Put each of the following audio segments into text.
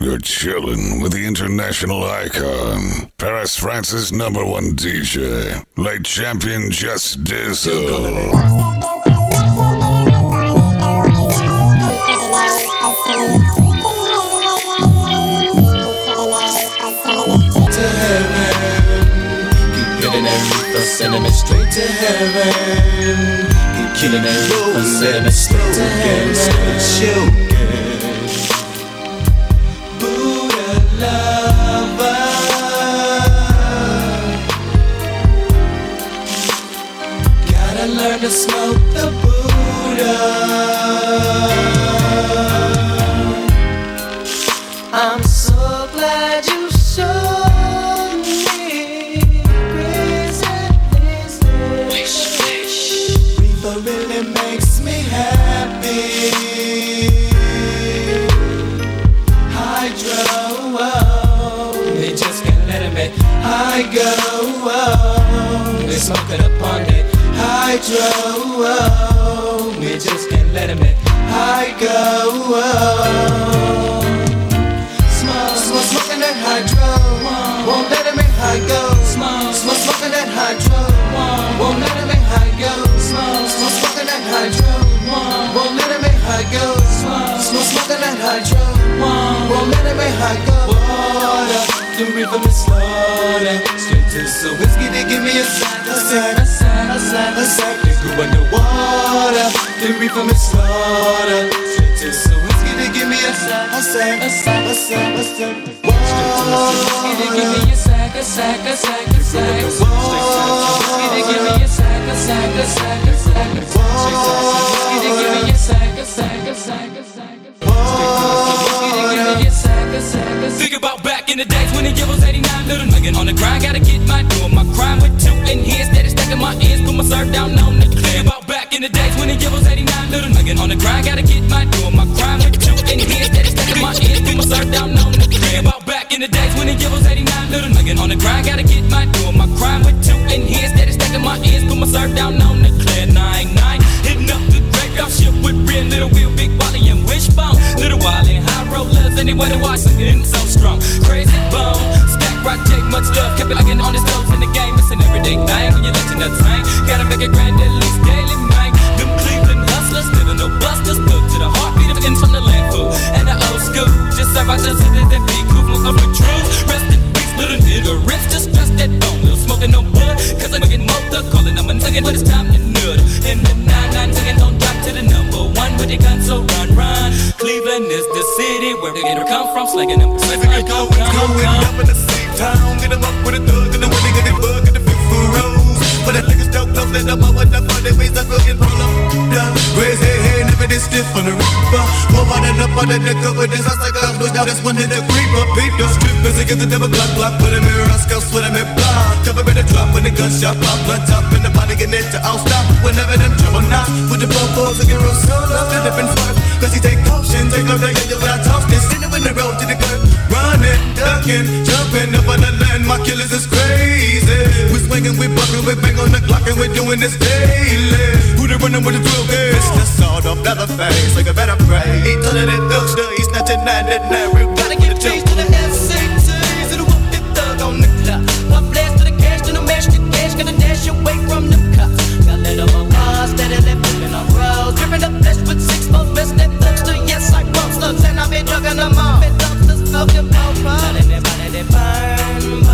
You're chilling with the international icon, Paris, France's number one DJ, late champion Just Dizzle. sending me straight to heaven. Keep killing that reefer, sending me straight to heaven. Smoke the Buddha. Oh, we just can't let it be. I go. Smoke, smoke, smoking that hydro. Won't let him in high go. Smoke, smoke, smoking that hydro. Won't let him in high go. Smoke, smoke, smoking that hydro. Won't let him in high go. Smoke, smoking that hydro. Won't let him in high go. The river is slaughter. Straight to some whiskey, they give me a sack, a sack, a sack, a sack, a sack. They grew underwater. The river is slaughter. Straight to some whiskey, they give me a sack, a sack, a sack, a sack, a sack. Whiskey, they give me a sack, a sack, a sack, a sack. Whiskey, they give me a sack, a sack, a sack, a sack. Whiskey, they give me a sack, a sack, a sack, a sack. Think about back in the days when the was 89 Little nigga on the grind, gotta get my doing my crime with two in here. Steady stacking my ends, put my serve down on the clear. Think about back in the days when the was 89 Little nigga on the grind, gotta get my doing my crime with two in here. Steady stacking my ends, put my serve down on the clear. About back in the days when the was 89 Little nigga on the grind, gotta get my doing my crime with two in here. Steady stacking my ends, put my serve down on the clear. Nine, nine, hitting up the graveyard ship with real little wheel, big Wally and Wish Bone Little Wally, high rollers, anyway to watch something so strong. Krayzie Bone, stack rock, take much love Kept it locking on his toes in the game. It's an everyday thing when you're letting the tank. Gotta make it grand at least daily, man. Them Cleveland hustlers, living no busters Good to the heartbeat of ends from the land food And the old school, just like I just said that big movement of the truth. Rest in peace, little nigga, rich, just trust that bone smoking no bud, cause I'm getting motor Calling them a nugget, but it's time to nut In the 9-9 ticking, don't drop to the number one With the gun, so run, run. Cleveland is the city where they get come from Slinging them, slinging them, come, come, Going come up in the same town, get 'em up with a For the niggas don't close, let them up with the fun, they ways up, roll up. Raise hey, hey, never this stiff on the reaper. More running up on the nigga with this, I like a house, now this one hit the creeper. Beat those strippers, get the devil block, block, put him in Roscoe, split him in block. Cover in the drop when the gunshot pop, blood top in the body, get it to all stop. Whenever them trouble knock, with the bubbles, get real solo, the different fuck. Cause he take caution, take no day, yeah, when I talk this, in the road to the curb. Running, ducking, jumping up on the land, my killers is crazy. We swinging, we bucking, we bang on the clock, and we're doing this daily. Who they running with the drill game? It's the sawed off leather like a better pray. He telling it thugs, still, he's snatching that, that, that, real Gotta get gotta dash away from the cops. Got lit up a rise, steadily flipping on roads, dripping the flesh with six more best that thugs to yes, I bump slugs and I've been drugging them all. Dumpsters, smoking power, everybody they burn,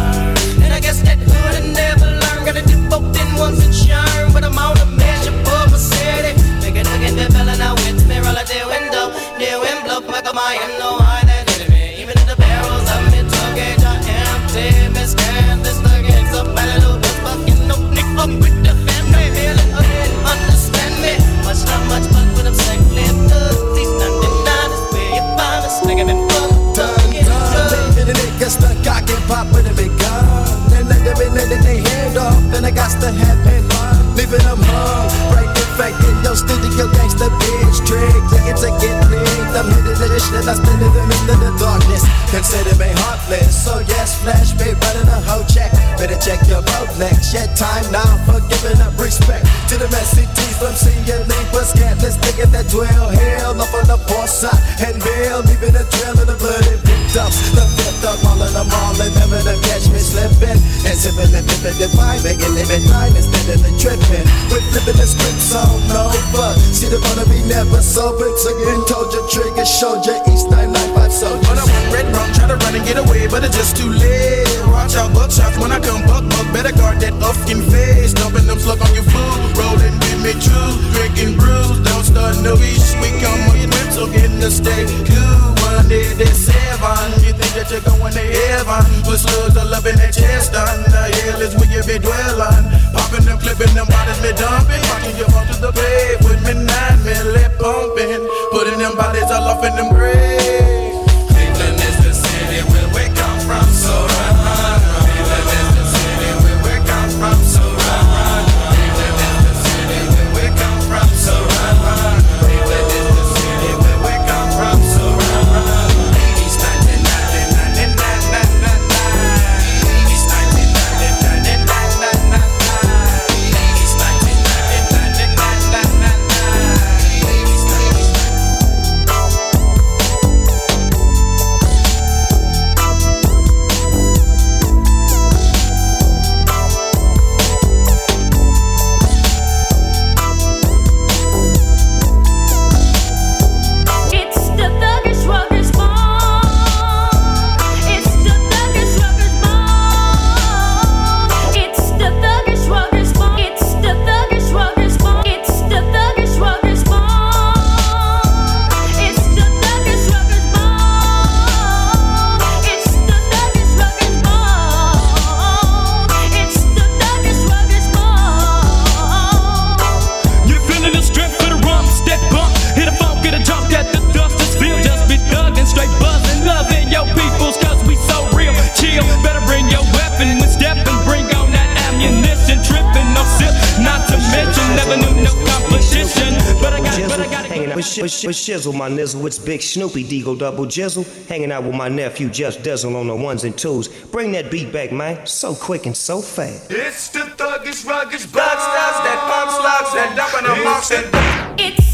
pop with a big gun. Then let them in and they hand off. Then I got to have it fun. Leaving them hung. Right fact your studio gangsta bitch trick. Yeah, it's get me. The minute of the shit, I spend in the them of the darkness. Consider me heartless, so yes, flash me running a hoe check. Better check your Rolex. Yet time now for giving up respect to the messy teeth from senior leapers. Scandalous niggas that dwell hell up on the poor side and bail, leaving a trail of the blood and picked up. The fifth of all of them all, and never to catch me slipping and sipping and dipping and vibing and living life instead of the tripping. We're flipping the scripts on blown over. See the fun of be never sober. Took and told your trigger, showed you East 995 soldiers. When I went red rum, try to run and get away, but it's just too late. Watch out, buck shots when I come buck buck. Better guard that fucking face. Dumping them slug on your food. Rolling with me true, drinking brews. Don't start no beef. We come on your lips, so get in the state. Cool did this seven. You think that you're going to heaven? With slugs all up in that chest, done. The hell is where you be dwelling. Popping them, clipping them bodies, me dumping. Rocking your bump to the bed with me nine, me pumping. Putting them bodies all off in them graves. Cleveland is the city where we come from, so. shizzle, my nizzle. It's Big Snoopy Deagle Double Jizzle. Hanging out with my nephew Jeff Dizzle on the ones and twos. Bring that beat back, man. So quick and so fast. It's the thuggish, ruggish, blood styles that pumps, locks, that dump and a box. It's.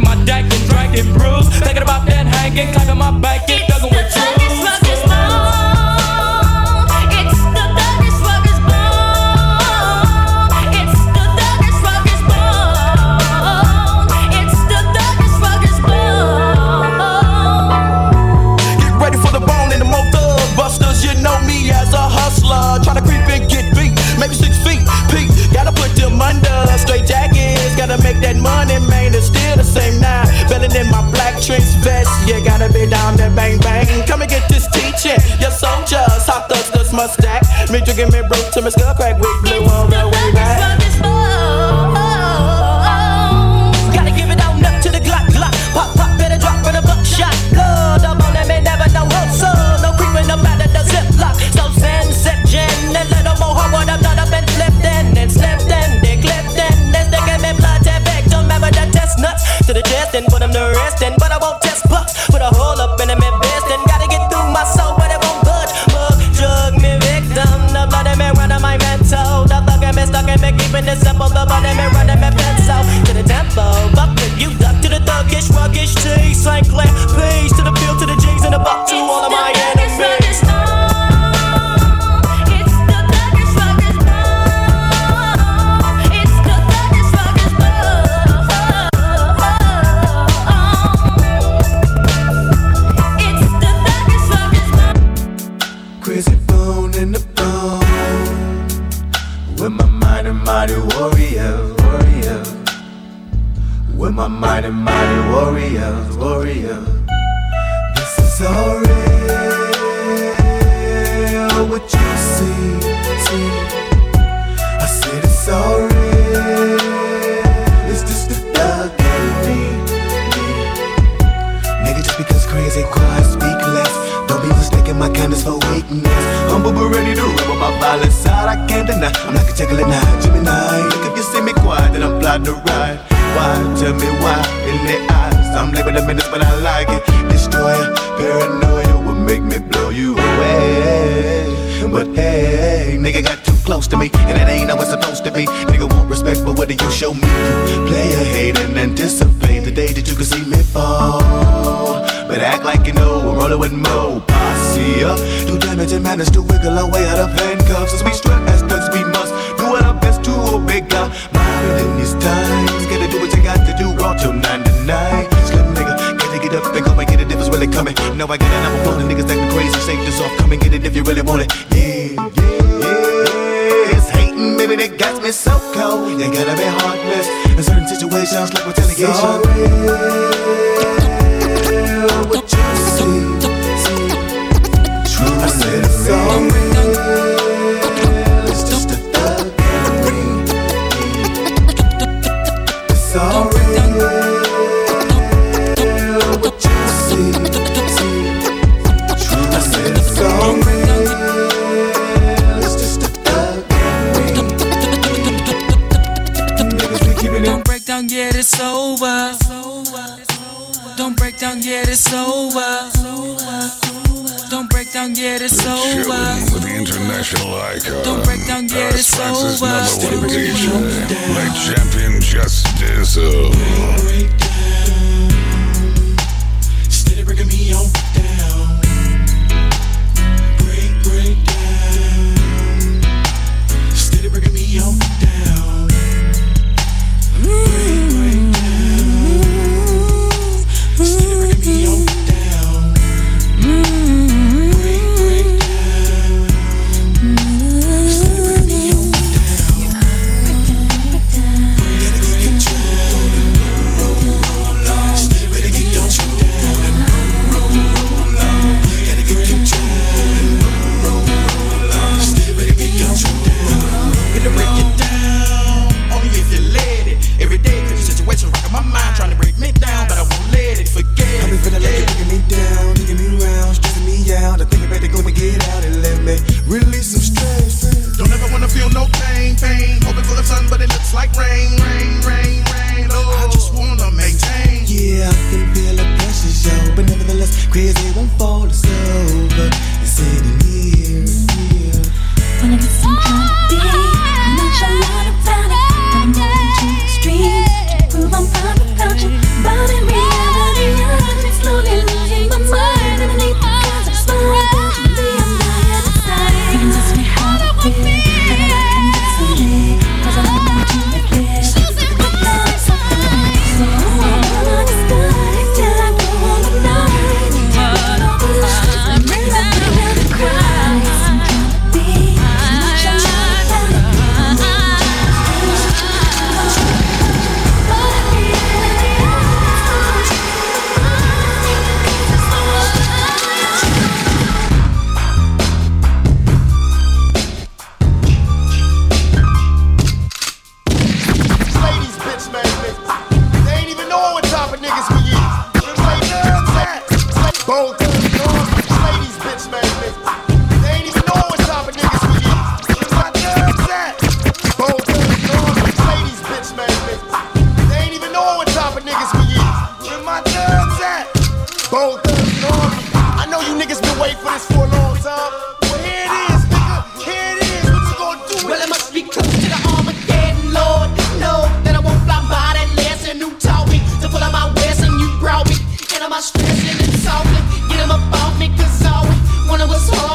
my deck and drinking brews. Thinking about that hanging, clapping my back. It ride. Why? Tell me why? In the eyes, I'm labeled a menace, but I like it. Destroyer, paranoia will make me blow you away. But hey, nigga got too close to me, and that ain't how it's supposed to be. Nigga want respect, but what do you show me? Play a hate and anticipate the day that you can see me fall. But act like you know I'm rolling with Mo Posse up. Do damage and manage to wiggle our way out of handcuffs. As we strut as thugs, we must do what our best to obey God. Mind in these times, to do. Raw till 99. Slim nigga, gotta get up and come and get it if it's really coming. Now I got it, I'm a niggas acting crazy. Shake this off, come and get it if you really want it. Yeah, yeah, yeah. It's hating, baby, that got me so cold. You gotta be heartless in certain situations like retaliation. What you see, True, I said it's real. Yet it's over. Don't break down, yet it's over. with the international icon. Don't break down, Paris it's over. number one DJ. Late champion Just Dizzle.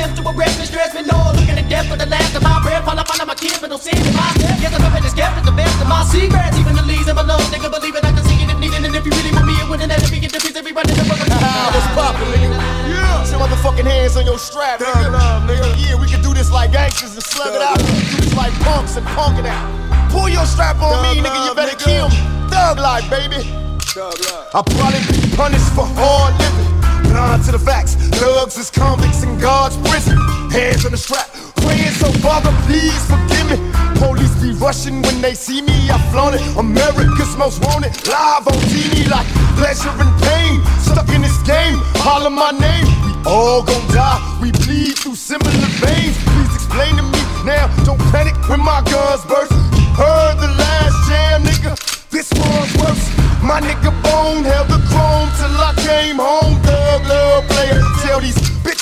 steps to a me, stress me, no Looking at death for the last of my breath. While I follow my kids, but don't see in my death. Yes, I love it, it's kept the best of my secrets. Even the leaves of my love, they believe it. I can see it if needed. And if you really want me, it wouldn't have to be. It defeats everybody. What's poppin', yeah. Put your motherfucking hands on your strap, nigga. Love, nigga. Yeah, we can do this like gangsters and slug it out. do this like punks and punk it out. Pull your strap on me, love, nigga. You better nigga. kill me. Thug life, baby. Thug life. I'll probably be punished for hard living. To the facts, thugs is convicts in God's prison. Hands on the strap, praying so Father, please forgive me. Police be rushing when they see me, I flaunt it. America's most wanted, live on TV like pleasure and pain. Stuck in this game, holler my name. We all gon' die, we bleed through similar veins. Please explain to me now, don't panic when my guns burst. Heard the last jam, nigga. This one's worse. My nigga Bone held the chrome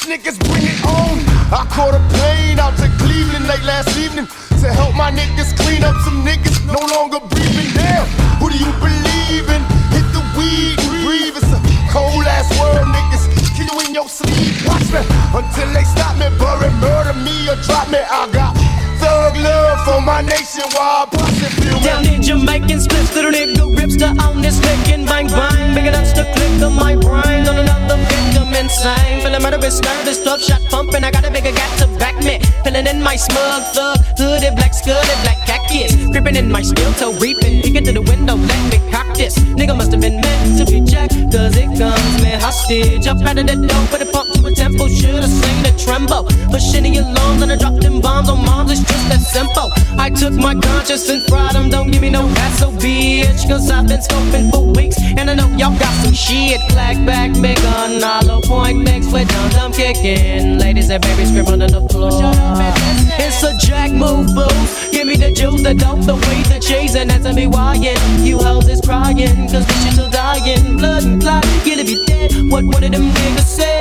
niggas bring it on. I caught a plane out to Cleveland late last evening to help my niggas clean up some niggas no longer breathing. Damn, who do you believe in? Hit the weed and breathe. It's a cold ass world, niggas. Kill you in your sleep. Watch me until they stop me, bury, murder me or drop me. I got thug love for my nation while I bust it, feel. Down in Jamaican splits, little nigga rips to own this lick and bang bang. Big enough to click of my brain on insane. Feeling murderous, nervous, throat shot pumping. I got a bigger gat to back me. Feeling in my smug thug, hooded, black skudded, black khakis. Creeping in my steel toe, reaping. Peeking through the window, let me cock this. Nigga must have been meant to be jacked, cause it comes me hostage. Up out of the door, put a pump to a tempo. Should've seen the tremble. Pushing I took my conscience and fried them. Don't give me no hassle, bitch. Cause I've been scoping for weeks. And I know y'all got some shit. Black back, big on hollow point, mix with dum kicking. Ladies and babies screaming on the floor. It's a jack move, boo. Give me the juice, the dope, the weed, the cheese, and that's me whying. You hoes is crying, cause bitches are dying. Blood and clot, you'll be dead. What one of them niggas said?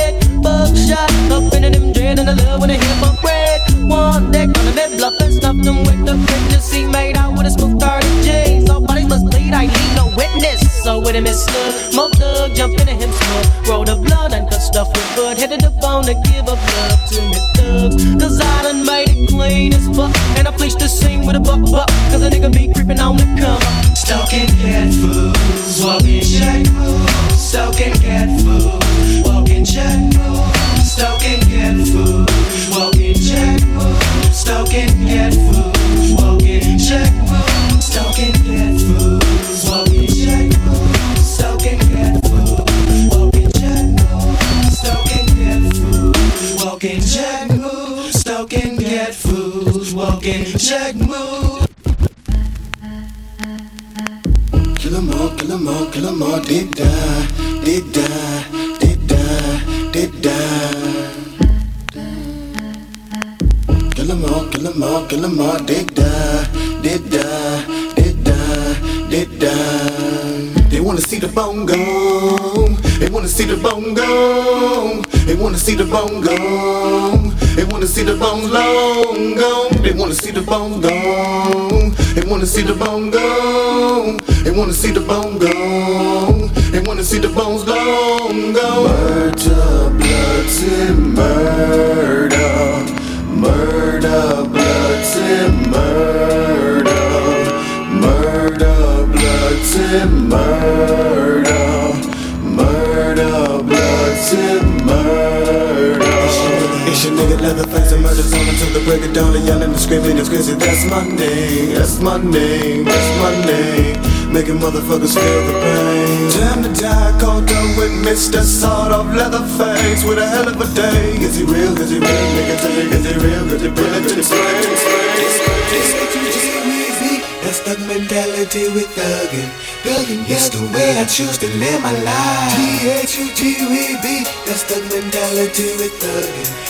Buckshot, up into them dread, and I love when I hear bump red. One deck on the bed, bluff and stuff them with the he made out with a smooth 30 G's. All bodies must bleed, I need no witness. So with him it's stood, mo thug, jump into him smooth. Roll the blood and cut stuff with foot. Headed the bone to give up love to me thugs. Cause I done made it clean as fuck. And I fleeced the scene with a buck buck. Cause a nigga be creeping on the come. Stalking cat fools, walking jack moves. Stalking jack moves. Kill 'em all, kill 'em all, kill 'em all, did die, did die, did die, did die. Kill 'em all, kill 'em all, kill 'em all, did die, did die, did die, did die. They wanna see the bone gone. They wanna see the bone gone. They wanna see the bone gone. They wanna see the bone long gone. They wanna see the bone gone. They wanna see the bone gone. They wanna see the bone gone. They wanna see the bones long It's your nigga Leatherface and murder zone until the break of dawn. The yelling and screaming is crazy. That's my name. That's my name. That's my name. Making motherfuckers feel the pain. Time to die, cold up with Mr. Sawed off Leatherface with a hell of a day. Is he real? Is he real? Nigga, tell me, is he real? Is he real? Is he real? That's the mentality with thuggin'. Thuggin', yes, the way I choose to live my life. T-H-U-G-E-B, that's the mentality with thuggin'.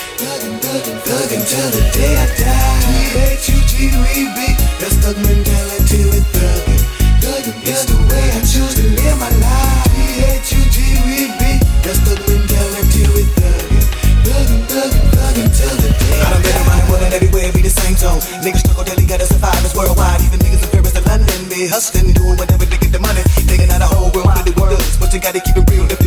Thuggin', thuggin', thuggin' till the day I die. T-H-U-G-E-B, that's thug mentality with thuggin'. Thuggin', yes, the way I choose to live my life. T-H-U-G-E-B, that's thug mentality with thuggin'. Thuggin', thuggin', thuggin' till the day I. I done been around the world and everywhere be the same tone. Niggas struggle daily, gotta survive. It's worldwide. Even niggas in Paris and London be hustling, doing whatever they get the money. Thinking how the whole world really works, but you gotta keep it real if you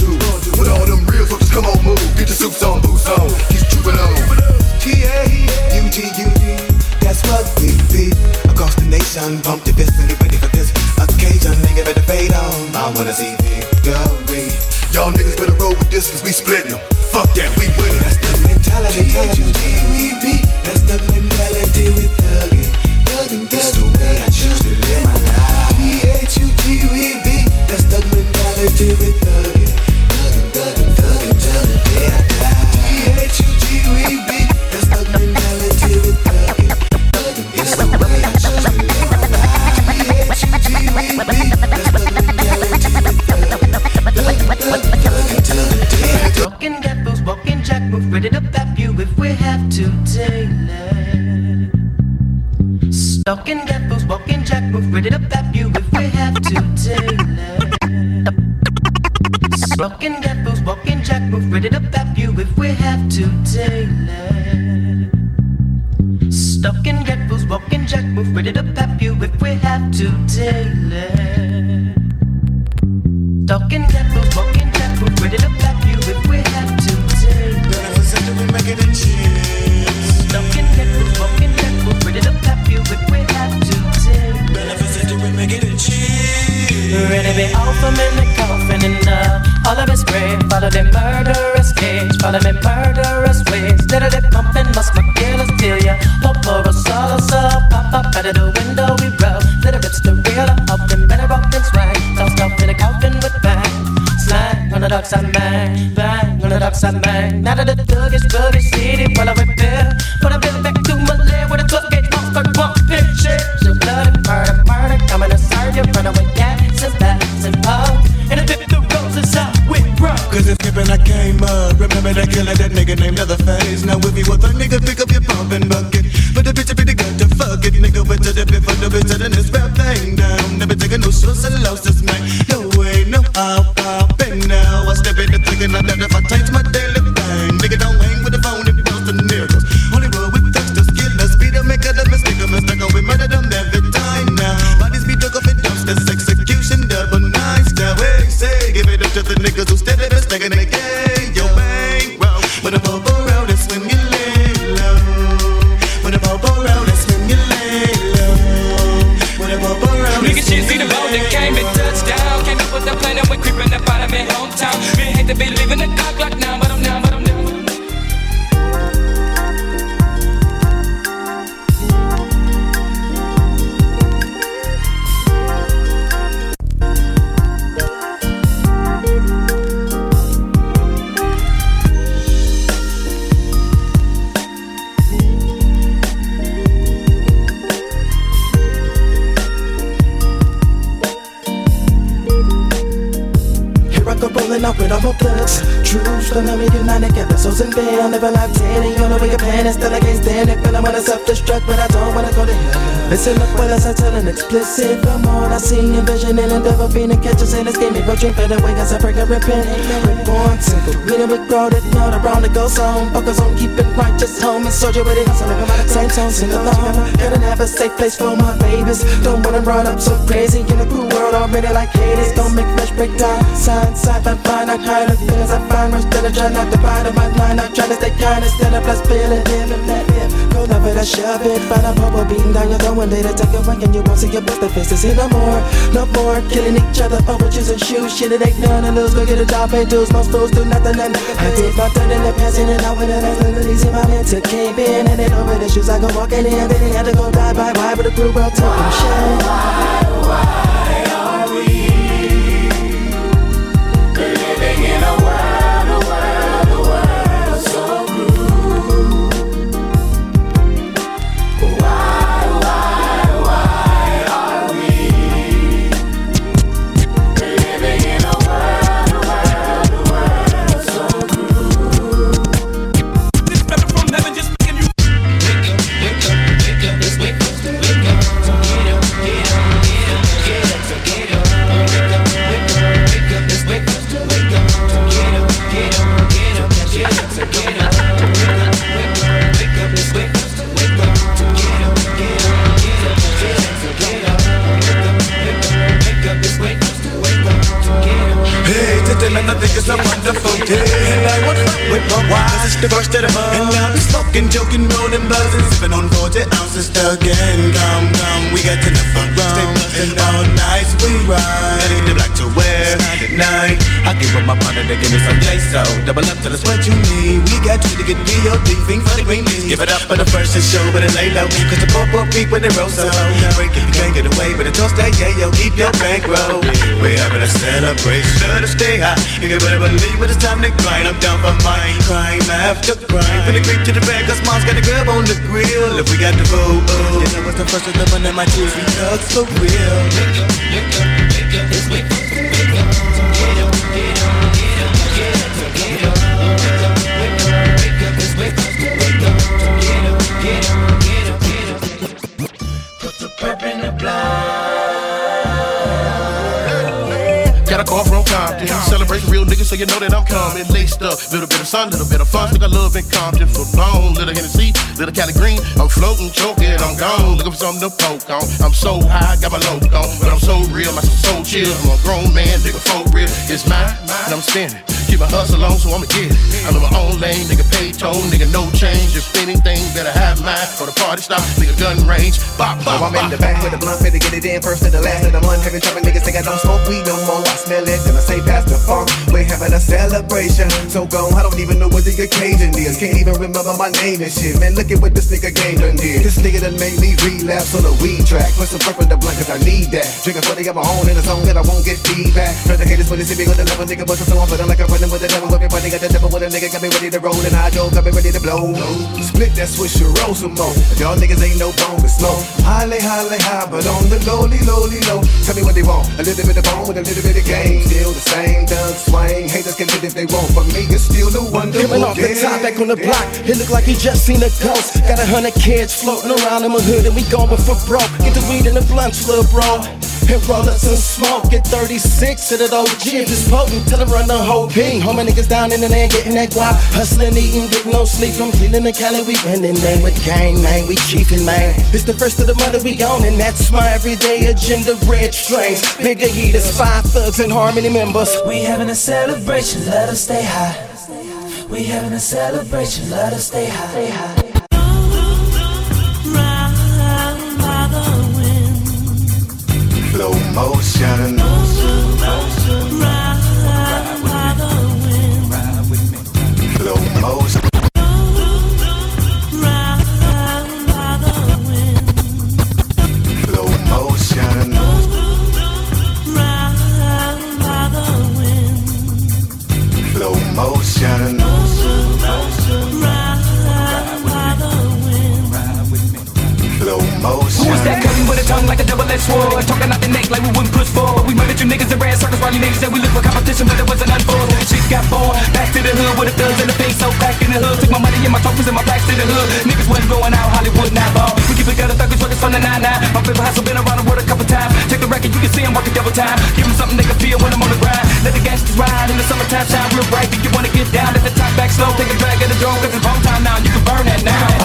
cause we split them. Fuck that, we win. That's the mentality, we be. That's the mentality we thugging. Thugging, thugging. finna catch us in this game. But drink better way, cause I break a ribbon. We're born simple. Meaning we grow that not around the ghost home. Focus on keeping righteous home and soldier with it. So never mind the same tone, sing along. Gotta have a safe place for my babies. Don't wanna run up so crazy in the cool world already like haters. Don't make flesh break down. Sign, side, I find I hide the feelings I find. Rush, then I try not to bite on my line. I try to stay kind instead of still blessed feeling. Living that, yeah love it, I shove it. But I'm bubble beating down your door and later take away and you won't see your best of faces. See no more, no more. Killing each other over shoes and shoes. Shit, it ain't none to lose. Go get a job, pay dues. Most fools do nothing and I did my turn in the past and I went and I learned easy my mentor came in. And then over the shoes, I go walking in. Then they had to go die bye bye with the crew, well, talking shit. Can better believe when it's time to grind. I'm down for mine. Crime after crime. Finna creep to the bag, cause mom's got a grub on the grill. If we got the food, you know what's the first of the one in my tears. We thugs for real. You know that I'm coming. Laced up, little bit of sun, little bit of fun. Think I love in Compton. For bone, little Hennessy, little Cali Green. I'm floating, choking, I'm gone. Looking for something to poke on. I'm so high, got my load on. But I'm so real, my some so chill. I'm a grown man, nigga, folk real. It's mine, and I'm spinning. Keep my hustle on, so I'ma get it. I'm in my own lane, nigga, pay toll, nigga, no change. If anything, better have mine. For the party stop, nigga, gun range. Bop, bop, Oh, I'm in the back with a blunt, finna get it in first to the last of the month. Every time a nigga think I don't smoke weed no more, I smell it, then I say pass the funk. We're having a celebration, so gone. I don't even know what the occasion is. Can't even remember my name and shit. Man, look at what this nigga game done did. This nigga done made me relapse on the weed track. Put some purple in the blunt, cause I need that. Drinking 40 of my own in a zone that I won't get feedback. Try to haters when they see me on the level, nigga, but so I'm feeling like I'm running with the devil. Everybody got the devil with a nigga, got me ready to roll, and I go, got me ready to blow. Split that switch and roll some more. Y'all niggas ain't no bone to smoke. Highly, highly high, but on the lowly, lowly, low. Tell me what they want. A little bit of bone with a little bit of game. Still the same, Doug Swain. Haters can hit if they want, but me, it's still the wonderful. Giving off the top back on the block. It look like he just seen a ghost. Got a hundred kids floating around in my hood and we going for broke. Get the weed in the blunts, little bro. And roll us some smoke. Get 36 to the OG if it's potent. Tell him run the whole P. All my niggas down in the land getting that guap. Hustling, eating, getting no sleep. From Cleveland to Cali, we winning, man. With gang, man. We chiefin', man. It's the first of the month we on, and that's my everyday agenda. Red strings, bigger heaters, five thugs and harmony members. We having a celebration, let us stay high. We having a celebration, let us stay high. Stay high. Slow motion. Tongue like a double-edged sword? Talking out the neck like we wouldn't push forward. We murdered you niggas and ran circles while you niggas said we look for competition, but it wasn't unfold. Shit got born. Back to the hood with the thugs in the face, so back in the hood. Took my money and my trophies and my plaques to the hood. Niggas wasn't going out Hollywood, not ball. We keep it gutter, thuggers working from the 9-9. My favorite hustle been around the world a couple times. Check the record, you can see I'm working double time. Give them something they can feel when I'm on the grind. Let the gangsters ride in the summertime, shine real bright. If you wanna get down, let the top back slow. Take a drag at the drone, cause it's home time now. You can burn that now.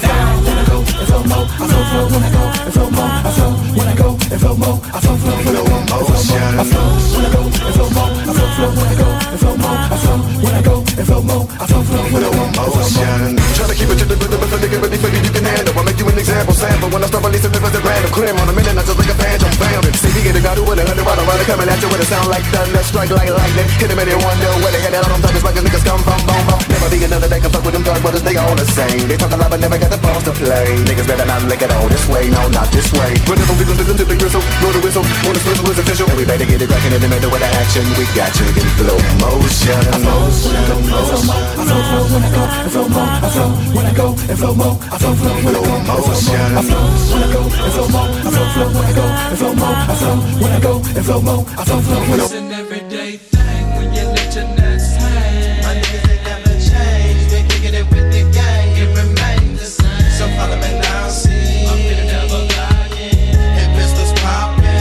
Sound like thunder, strike like lightning. Hit him and they wonder where they headed. All them thuggers like niggas come from, boom, boom. Never be another that can fuck with them dark brothers, they all the same. They talk a lot, but never got the balls to play. Niggas better not lick it all this way, no, not this way. Whenever we gon' listen to the gristle, blow the whistle, the swizzle is official. Better get it cracking in the middle with the action. We got you in slow motion. Slow motion. I flow flow when I go and flow mo, I flow. When I go and flow mo, I flow flow. When I go and flow mo, I flow. When I go and flow mo, I flow flow. When I go and flow mo, I flow. When I go and flow mo, I flow flow. It's an everyday thing when you let your nuts hang. My niggas they never change. They kicking it with the gang. It remains the same. So follow me now, see. I'm in double Hit pistols poppin'.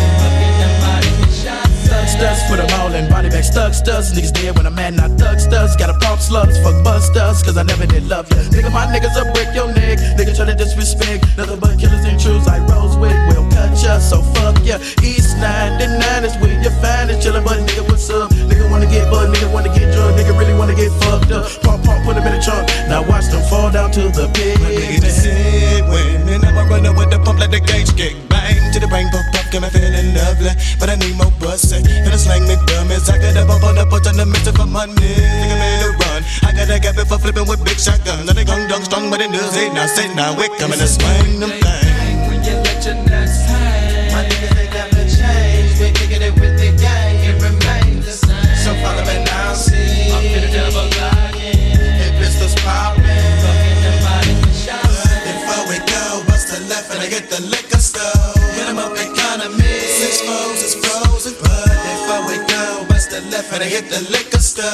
Thug studs, put them all in body bags. Thug studs, niggas dead when I'm mad, not thug studs. Gotta pump slugs, fuck busters, cause I never did love ya. Nigga, my niggas will break your neck. Nigga try to disrespect. Nothing but killers and truths like cut ya, so fuck ya. East 99 is where you find it, chillin', but nigga, what's up? Nigga wanna get butt, nigga wanna get drunk, nigga really wanna get fucked up. Pump, pump, put him in a trunk, now watch them fall down to the pit. My nigga just said when, and I'ma run up with the pump, let the gauge kick bang to the rainbow and got me feeling lovely, but I need more pussy, Gonna slang me dummies, I got a bump on the butt on the mission for money. Nigga made a run, I got a gap for flippin' with big shotguns. Now they gung dong strong, but it news it now, sit now, we're coming to swing them things get the liquor store. Hit 'em up economy. Six foes is the left and I hit the liquor store.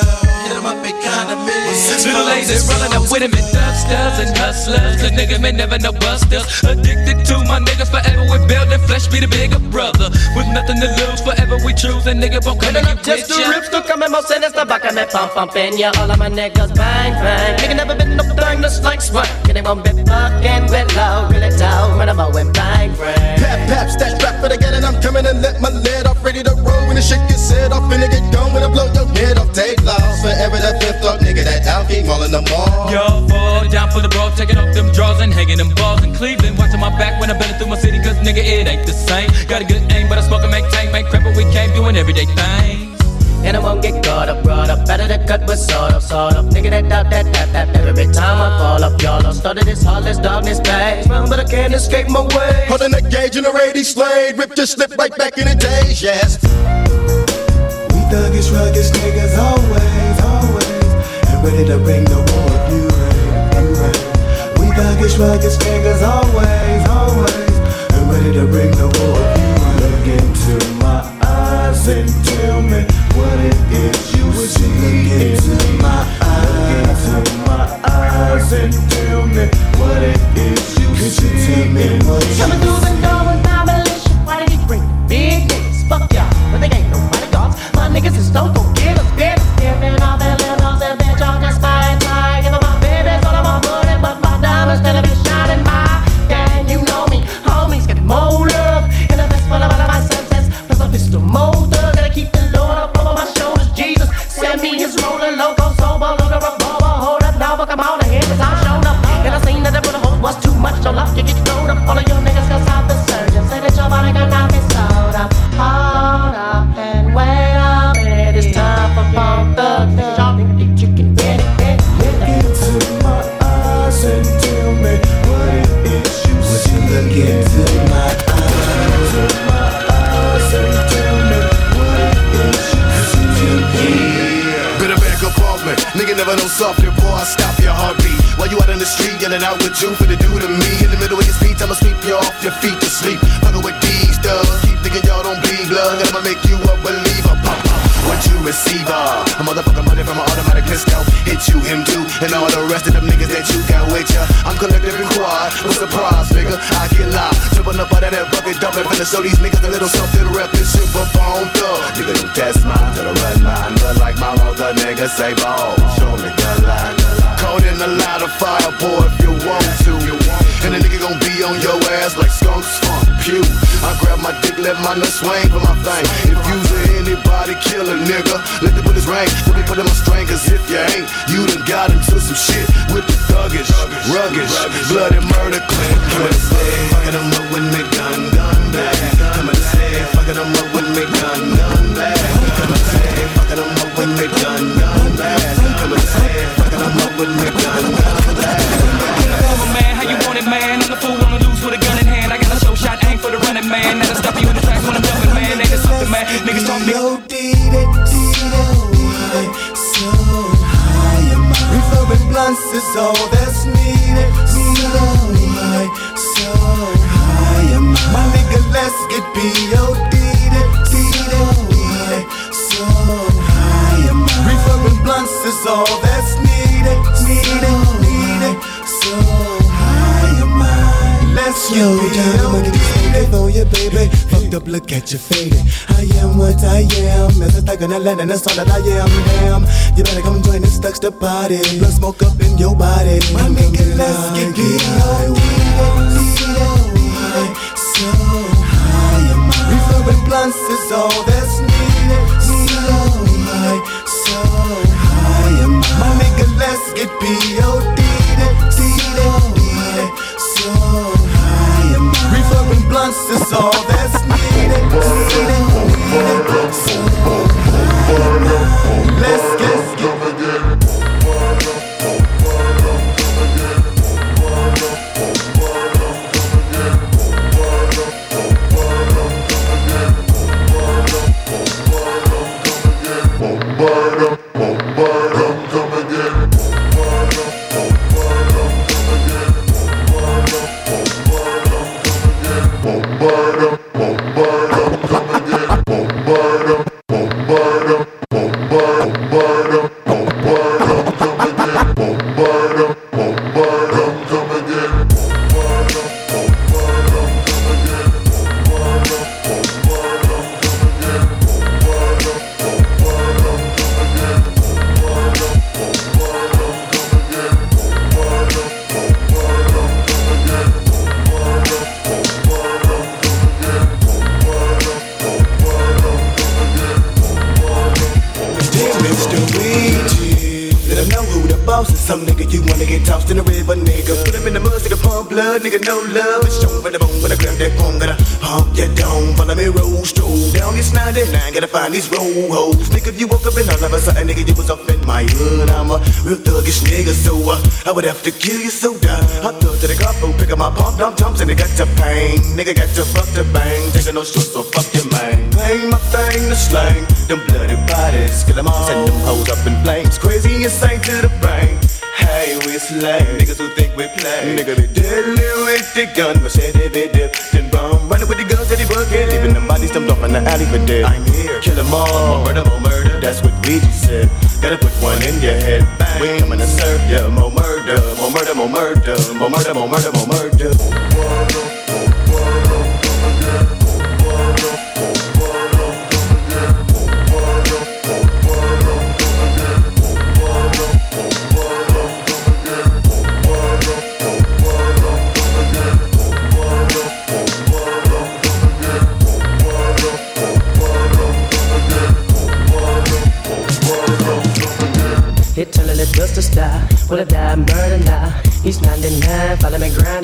Hit 'em up economy. Six Little foes ladies is rolling up with him and dusters and hustlers. The nigga may never know busters. Addicted to my niggas forever. We building flesh, be the bigger brother. With nothing to lose, forever we choose. And nigga won't come Coming and up get just with to ya. rips to come and most sinister back and me pump pump in ya. All of my niggas bang bang. Nigga never been no thing that's like swag. And they won't be fucking with low, really down when I'm going bang bang. Pap, pap, stash rap for the gun and I'm coming and let my lid off. Ready to roll when the shit gets set off. Finna get going when I blow your head off. Take loss forever that fifth up, nigga. That out keep all in the mall. Yo, fall down for the ball, taking off them drawers and hanging them balls in Cleveland. Watching my back when I'm belling through my city, cause nigga, it ain't the same. Got a good aim, but I smoke and make tank, make crap, but we came doing everyday things. And I won't get caught up, brought up. Better to cut with sort of, sort of. Nigga that doubt that, that, that. Every time I fall up, y'all I started this heartless darkness phase. Run, but I can't escape my way. Holding that gauge in the radio slade. Rip just slip right back in the days, yes. We thuggish, rugged niggas always, always. And ready to bring the war if you ready, you ready. We thuggish, rugged niggas always, always. And ready to bring the war eyes and tell me what it is you see. Look into my eyes, look into my eyes and tell me what it is you Could see. you tell me what you Coming through the door with my militia. Why did he bring big niggas? Fuck y'all, but they ain't nobody gods. My niggas is don't go out what you finna do to me. In the middle of your speech, I'ma sweep you off your feet to sleep. Fucking with these thugs. Keep thinking y'all don't bleed blood. I'ma make you a believer. Pop, pop. What you receiver? Uh? A motherfucker money from an automatic pistol. Hit you, him too, and all the rest of them niggas that you got with ya. I'm collective and quad. No surprise, nigga. I get live. Tripping up out of that bucket, dumping. Finna show these niggas a little something rep this for Bone Thug. Nigga, don't test mine, gotta run mine. But like my mother, nigga, say ball. Show me gun line. Caught in a lot of fire, boy, if you want to. And a nigga gon' be on your ass like skunks funk pew. I grab my dick, let my nut swing for my thing. If you's a anybody, kill a nigga. Let the bullets ring. Let me put in my string, cause if you ain't, you done got into some shit with the thuggish, ruggish, bloody murder say, fucking them up with me gun, gun back. Come and say, fucking them up with me gun, gun back. Come and say, fucking them up with me gun, gun back. Come and say, fucking them up with me gun, gun back. Oh, man, how you want it, man? I'm the fool, wanna lose with a gun in hand. I got a show shot, aim for the running man. That'll stop you in the tracks when I'm jumping, man. Ain't it something, man? Niggas talk niggas. Yo, did it, did it, so high am I. Refurbing blunts is all that's needed. So high, so high am I. My nigga, let's get P.O.D. blunts is all that's needed. Needed, needed. So high am I. Let's get P.O.D. for you, baby. Fucked up, look at you faded. I am what I am. As a thug in a land, and that's all that I am. Damn, you better come join this thugs the party. Blood smoke up in your body. My nigga, let's get So high am I. Refurbing blunts is all that's it be your deed, deed, deed, so high. Blunts is all I would have to kill you so die. I thug to the couple, pick up my pump, dump, jumps, and they got to pain. Nigga got to fuck the bang, taking no shorts, so fuck your man. Bang my thing to slang, them bloody bodies, kill them all, send them hoes up in flames. Crazy insane to the brain. Hey, we slay niggas who think we play. Nigga be deadly with the gun, machete be dip, then bomb. Running with the guns that he bucket, leaving them bodies dumped off in the alley for dead. I'm here, kill them all, murder, murder. That's what just said. Gotta put one in your head. Bang. We coming to serve ya, more murder, more murder, more murder, more murder, more murder, more murder. Hit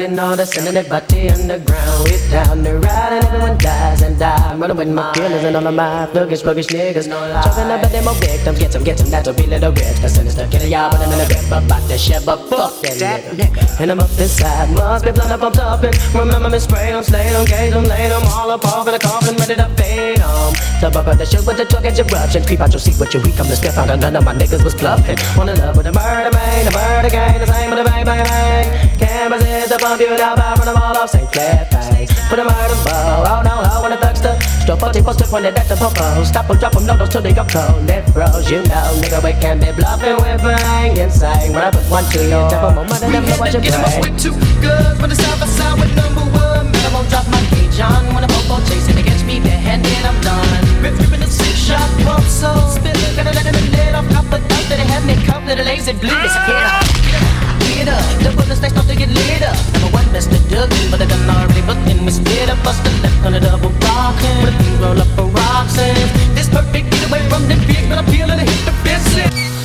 grinding all the sending it back the underground. We down the ride and everyone dies and die. I'm running with my killers and all of my thuggish, buggish niggas. No. Talking about them more victims, get some, get some, that's a real little rich. The sinister killer, y'all, but I'm in a bit about the shit, but fuck that nigga. And I'm up inside, must be blood up, I'm topping. Remember me spray them, slay them, gauge them, lay them all up off in the coffin, ready to fade them. Top up of the shit with the truck and eruption. Creep out your seat with your weak, I'm the step out, and none of my niggas was bluffing. Wanna love with a murder, man, a murder gang, the same with a bang, bang, bang. Cameras is the bump you down, by run them all off, St. Clair face. Put a murder bow, oh no, when the thugster. Stop party, post it, pointed at the popo. Stop them, drop them, no, till they go cold. Let froze, you know, nigga, we can't be bluffing, we're bang insane. When I put one to your tap, on money, them know what you Get him up brain. with two guns, but the side by side with number one. Man, I won't drop my cage on when a popo chasing against me, barehanded, I'm done. Rip, ripping the six shot, pump so spilling, gotta let him lid off, cop the dunk that they have me cuffed, little Layzie blue, it's a get up, the bullets they start to get lit up. Number one, Mr. Duggan, but the gun already booking. We split up, bust the left on the double rockin'. With a roll up for rocks and this perfect getaway from the big, but I'm peeling to hit the business.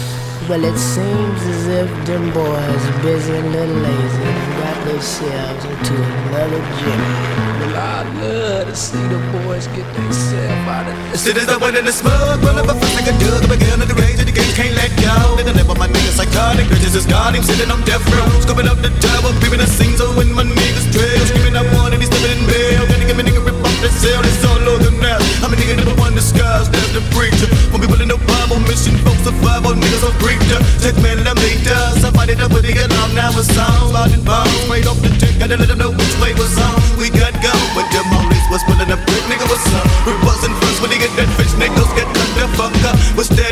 Well, it seems as if them boys Bizzy and little Layzie got themselves into another jimmy. Well, I'd love to see the boys get themselves out of this. Shit is the one in the smoke, roll up a fist like a dug, I'm again at the range of the game, can't let go. They done live with my niggas psychotic, bitches is God, him sitting on death row. Scoping up the tower, peeping the scene, so oh, when my niggas trail, screaming up one and he's stepping in bail. Gotta give me nigga rip off the cell, it's all over now. I'm a nigga number one disguise, there's the preacher. When people in the Bible mission, folks survival, niggas are preacher. Take man and I made us, it up with the alarm, now it's sound, loud and bound. Straight off the tick, gotta let them know which way was on. We got go, but them always was pulling a brick, nigga, what's up? We wasn't first when they get that fish, niggas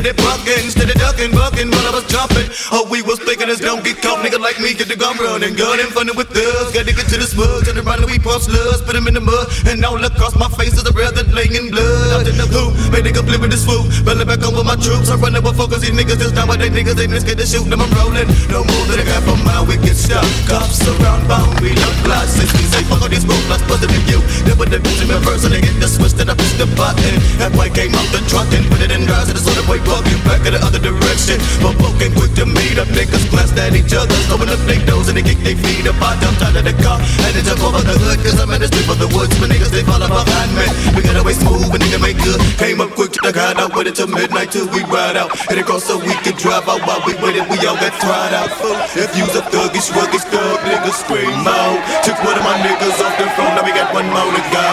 Steady bucking, steady ducking, bucking, while I was jumping. Oh, we was thinking us don't get caught, nigga like me, get the gun running, gun in front of with us. Gotta get to the smudge, and around we pump slugs, put them in the mud, and all across my face is a red that laying in blood. Out in the blue, made nigga flip with this swoop, belly back on with my troops. I'm running with focus, these niggas just down, but they niggas ain't scared to shoot them. I'm rolling, no more than a half a mile, we get stuck. Cops around, bound, we look blood, since we say fuck all these road blocks, buzzing in you. They put the in reverse, and they get the switch, then I push the button. That boy came out the truck and put it in drive, so the soda walking back in the other direction. But walking quick to meet up, niggas glanced at each other, open up their doors and they kick their feet up. I jumped out of the car and they jump over the hood, cause I'm in the street of the woods. But niggas, they follow behind me. We got away smooth, and nigga make good. Came up quick to the out with it till midnight till we ride out. And it goes so we can drive out while we waited, we all got tried out. If you's a thuggish, ruggish thug, niggas scream out. Took one of my niggas off the phone, now we got one more to go.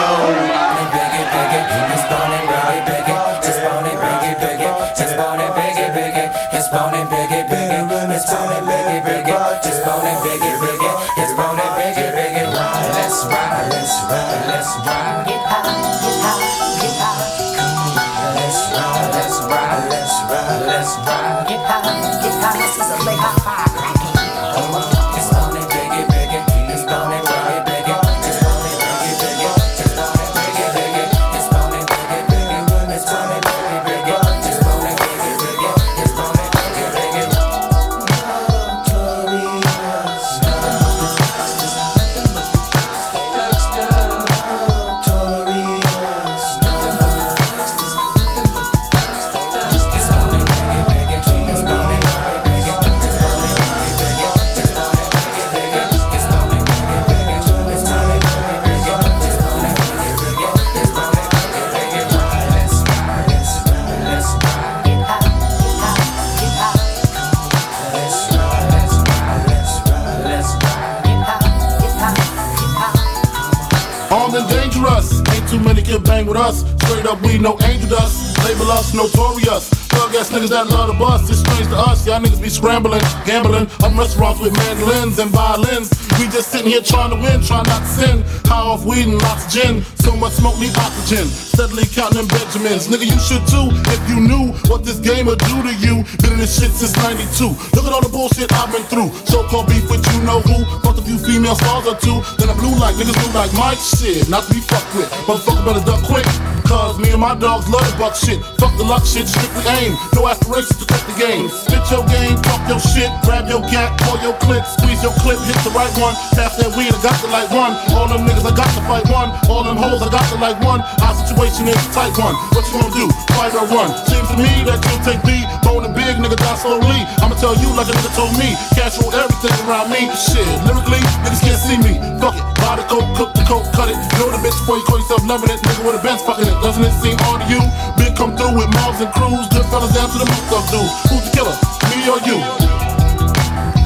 Up, we no angel dust. Label us notorious. Thug ass niggas that love the bus. It's strange to us. Y'all niggas be scrambling, gambling. Up restaurants with mandolins and violins. We just sitting here trying to win, trying not to sin. High off weed and lots of gin. So much smoke, need oxygen. Steadily counting Benjamins. Nigga, you should too if you knew what this game would do to you. Been in this shit since 92. Look at all the bullshit I've been through. So called beef with you know who. Fucked a few female stars or two. Then I blew like niggas blue like Mike. Shit, not to be fucked with. Motherfucker better duck quick. Cause me and my dogs love the buck shit. Fuck the luck shit, strictly aim. No aspirations to take the game. Spit your game, talk your shit, grab your gat, pull your clip, squeeze your clip, hit the right one. Pass that weed, I got the like one. All them niggas, I got to fight one. All them hoes, I got to like one. Our situation is a tight one. What you gonna do? Fight or run? Seems to me that you'll take the bone big nigga die slowly. I'ma tell you like a nigga told me. Cash roll everything around me. Shit, lyrically, niggas can't see me. Fuck it. Buy the coke, cook the coke, cut it. Know the bitch before you call yourself loving it. Nigga with a Benz fucking it. Doesn't it seem odd to you? Big come through with mobs and crews. Good fellas down to the mook of dude. Who's the killer? Me or you?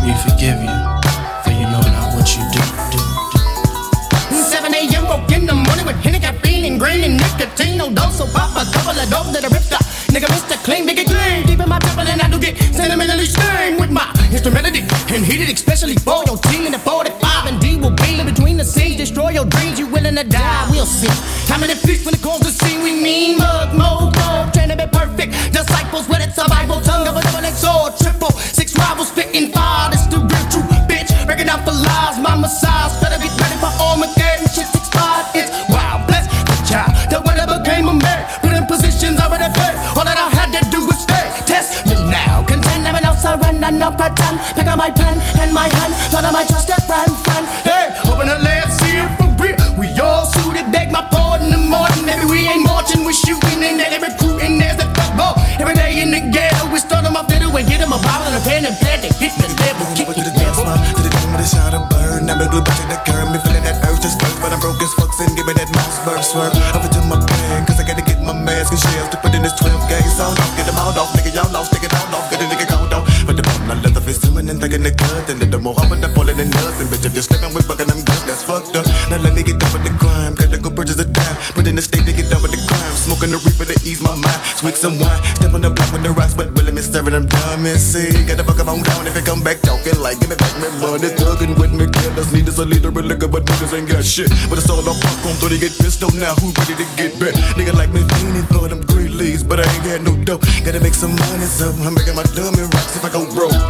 We forgive you, No so pop a couple of dope that I ripped up. Nigga, Mr. Clean, nigga clean. Deep in my temple and I do get sentimentally stained with my instrumentality. And heated especially for your team in the 45 and D will be in between the scenes. Destroy your dreams, you willing to die, we'll see. Time in the run and. Pick up my pen and my hand. Thought I might trust a friend, friend. Hey, open the last see it for real. We all suited, beg my pardon in the morning. Maybe we ain't marching, we shooting and then recruiting. There's the football. Every day in the ghetto, we start them off fiddle and get them a bottle and a pen and pad to hit the level. Kick to the dance floor, to the dome with a shot of burn. I'm a glue back to the curb, mind, swig some wine, step on the block with the rocks, but really me serving them dummies. See, get the fuck up on down if it come back talking like, give me back my money, thugging with me, killers need us a leader, but liquor, but niggas ain't got shit. But it's all on popcorn, so they get pissed off now, who ready to get back? Nigga like me fiending for them green leaves, but I ain't got no dope, gotta make some money, so I'm making my dummy rocks if I go broke.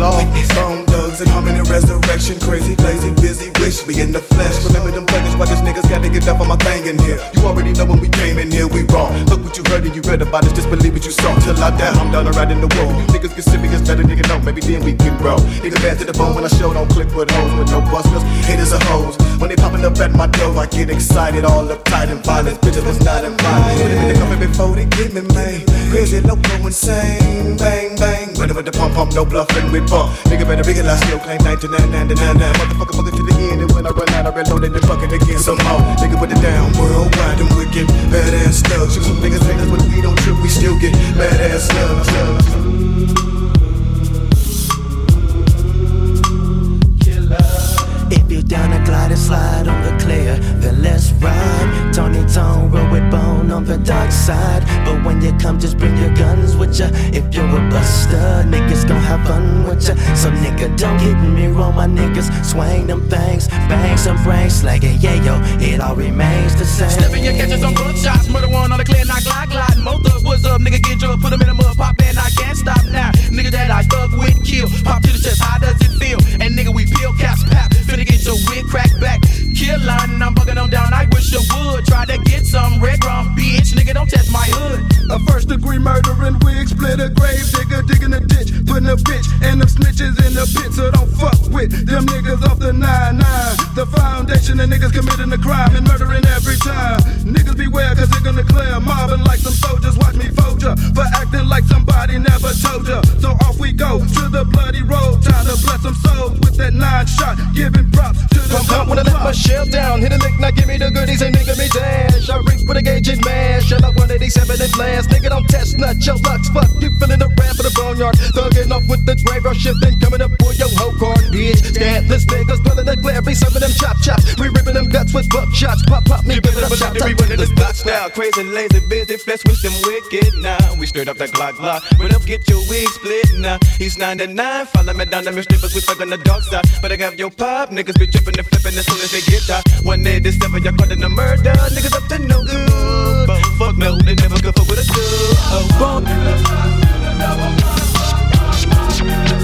lost coming to resurrection, Krayzie, Layzie, Bizzy, Wish me in the flesh. Remember them players, why these niggas gotta get up on my thing in here. You already know when we came in here, we wrong. Look what you heard and you read about us, just believe what you saw. Till I die, I'm down and right in the. You niggas get serious, better nigga know, maybe then we can grow. Nigga bad to the bone when I show, don't click with hoes with no busters. Haters are hoes. When they popping up at my door, I get excited, all uptight and violent. Bitches was not invited. When they coming before they get me, man. Crazy, loco, insane. Bang, bang. When with the pump, pump, no bluffing, we bump. Nigga better realize still claim 1999. Motherfucker, fucking to the end. And when I run out, I reload it and fucking again some more. Nigga put it down worldwide and wicked. Badass stuff. Shoot some niggas hate us, but we don't trip, we still get badass stuff. If you're down to glide and slide on the clear, then let's ride. Tony Tone, roll with bone on the dark side. But when you come, just bring your guns with ya. If you're a buster, niggas gon' have fun with ya. So nigga, don't get me wrong, my niggas swing them things, bang some brains, slag it, yeah yo, it all remains the same. Slipping your catches on good shots, murder one on the clear, glide, glide. Mold up, what's up, nigga, get drunk, put 'em in the mud, pop and I can't stop now. Nigga that I thug with, kill, pop to the chest, how does it feel? And nigga, we peel caps, pap, finna get your wig cracked back. Kill line, I'm bugging them down, I wish you would. Try to get some red rum, bitch, nigga, don't test my hood. A first degree murdering wig, split a grave digger, digging a ditch, putting a bitch and them snitches in the pit. So don't fuck with them niggas off the 9 9. The foundation of niggas committing a crime and murdering every time. Niggas beware, cause they're gonna clear mobbing like some soldiers. Watch me fold ya for acting like somebody never told ya. So off we go to the bloody road. Time to bless some souls with that nine shot, giving props to the Pump pump when I let my shell down. Hit a lick, now give me the goodies and nigga me dash. I reach with a gauge and mash. Shell out 187 and blast. Nigga don't test nut your lucks. Fuck you feeling the rap for the boneyard. Thugging off with the graveyard shifting. Coming up for your whole card, bitch. Scandalous niggas pulling the glare. Be serving them chop chops. We ripping them guts with buck shots. Pop pop me, give it up shot. We running this block style, Krayzie, Layzie, Bizzy, flesh with them wicked now. We straight up that Glock Glock, run up, get your wig split now. He's 99, follow me down the strippers, we fuck on the dark side. But I got your pop, niggas be tripping and flipping as soon as they get out. One day this seven, y'all caught in a murder, niggas up to no good. But fuck no, they never go fuck with a dude. Oh, oh.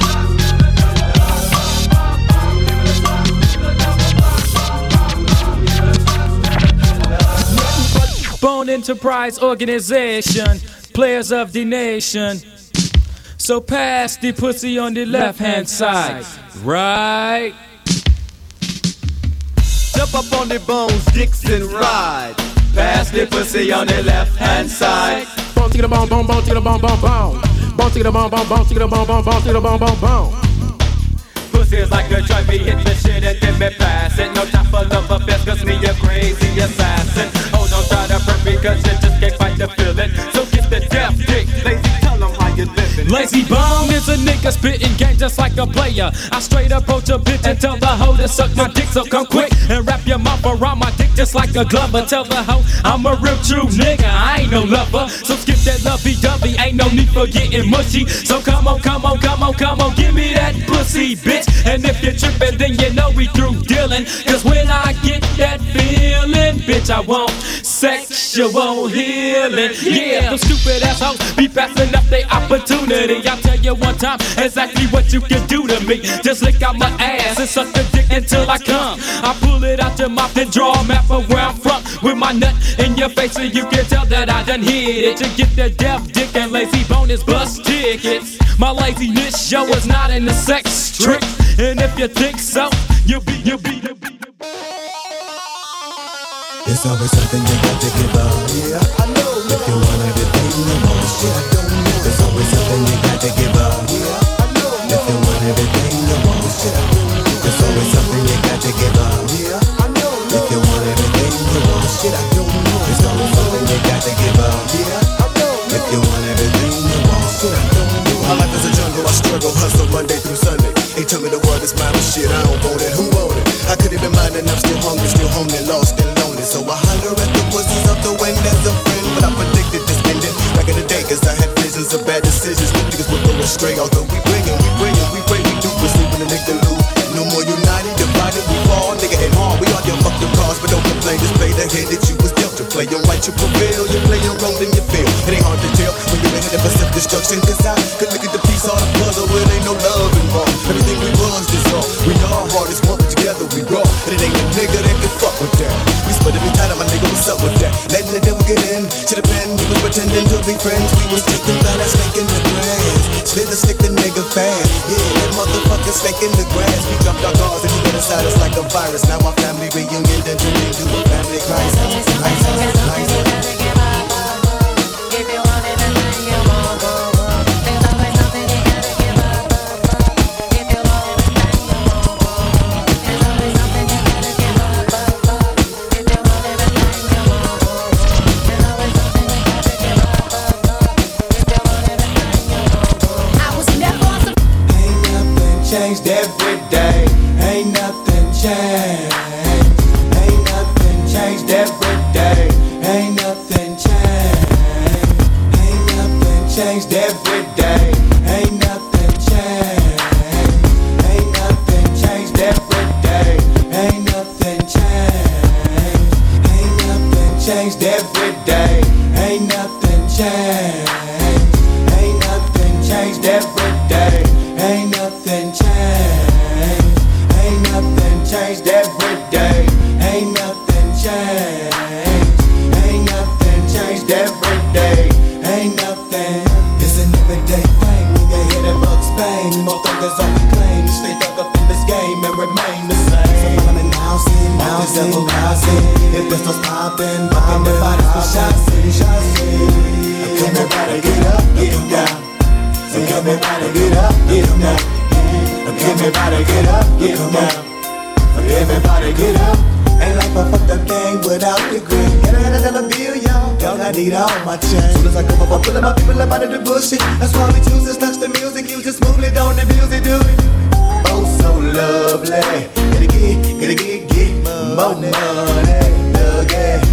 Bone Enterprise Organization, players of the nation. So pass the pussy on the left hand side, right? Jump up on the bones, Dixon ride. Pass the pussy on the left hand side. Bone to the bone, bone, bone to the bone, bone, bone. Bone to the bone, bone, bone to the bone, bone, bone to the bone, bone, bone. Pussy's like a drug, me hit the shit and then me pass it. No time for love affairs, cause me a crazy assassin. Oh, don't try to prep me, cause you just can't fight the feeling. So get the death dick, lazy, Layzie Bone is a nigga spitting game just like a player. I straight up approach a bitch and tell the hoe to suck my dick, so come quick and wrap your mouth around my dick just like a glover. Tell the hoe I'm a real true nigga, I ain't no lover. So skip that lovey dovey, ain't no need for getting mushy. So come on, come on, come on, come on, give me that pussy, bitch. And if you're tripping, then you know we through dealing. Cause when I get that feeling, bitch, I want sexual healing. Yeah, the stupid assholes be passing up their opportunity. I'll tell you one time exactly what you can do to me. Just lick out my ass and suck the dick until I come. I pull it out your mouth and draw a map of where I'm from. With my nut in your face, so you can tell that I done hit it. To get the deaf dick and lazy bonus bus tickets. My laziness show is not in the sex trick. And if you think so, you'll be, you'll be, you'll be. It's always something you got to give up. Yeah, I know. If you want everything you want, shit, I don't know. There's always something you got to give up. Yeah, I know. If you want everything you want, shit, I don't know. There's always something you got to give up. Yeah, I know. If you want everything you want, shit, I don't know. There's always something you got to give up. Yeah, I know. If you want everything you want, shit, I don't know. My life is a jungle, I struggle, hustle Monday through Sunday. They tell me the world is mine, but shit, I don't want it. Who want it? I could have been mine, and I'm still hungry, still homely, lost and. So I holler at the voices of the wind as a friend, but I predicted this ending back in the day, cause I had visions of bad decisions. Niggas would go astray, although we bring it, we bring it, we pray, we do, sleep when the nigga lose. No more united, divided, we fall, nigga, and hard. We all your fuck the cause, but don't complain, just play the hand that you was dealt to play. Your right, you prevail, you play your role, then you fail. It ain't hard to tell when you're ahead of us of destruction, cause I could look at the piece on the puzzle where ain't no love involved. Everything we was dissolved. We know our heart is one, but together we roll. But it ain't a nigga that can fuck with that. We split every time, my nigga, what's up with that? Letting the devil get in. To the pen, we was pretending to be friends. We was taking that snake in the grass. Split the stick the nigga fast. Yeah, that motherfucker snake in the grass. We jumped our guards and he went inside us like a virus. Now our family reunion then turned into a family crisis. Together. Ain't nothing changed every day. Ain't nothing changed. Ain't nothing changed every day. Ain't nothing changed. Ain't nothing changed every day. Ain't nothing. It's an everyday thing. We get hit and bugs bang. More thuggers on the claim. Stay up in this game and remain the same. So follow me now, see, now, see, now, see. If pistols popping, the bodies for shots, shots. Everybody get up, get down. Get everybody get up, get down. Everybody get up, get down. Everybody get up. Ain't like my fucked up gang without the grit. Get a dollar bill, y'all. Y'all, I need all my change. Soon as I come up, I'm pulling my people out of the bullshit. That's why we choose to touch the music. You just smoothly don't abuse it, do it. Oh, so lovely. It, get, it, get, get money. Look.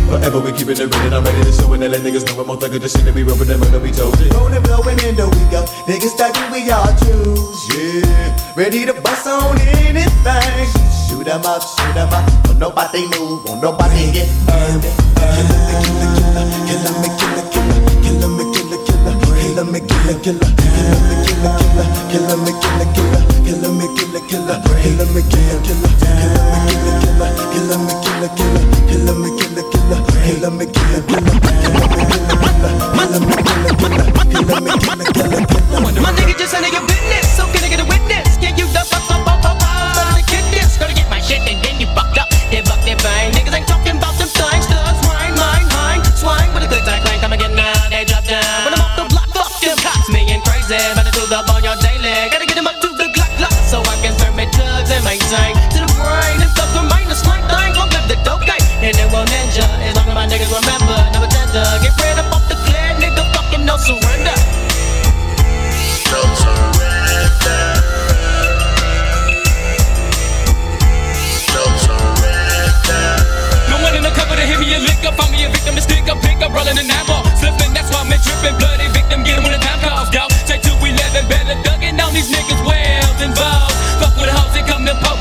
Forever we keeping it real and I'm ready to show it and let niggas know we're more thugger the shit that we run with them and we told it. Rolling, blowing in the we go. Niggas stacking, we all choose. Yeah. Ready to bust on anything. Shoot 'em up, shoot 'em up. Won't nobody move, won't nobody get burned. Killer me, killer, killer, kill the make it killer me, killer, killer, killer me, killer, killer, killer me, killer, killer, killer me, killer, killer, killer me, killer, killer, killer me, killer, killer, killer me, killer, killer, killer me, killer, killer me, killer, killer, killer killer, killer?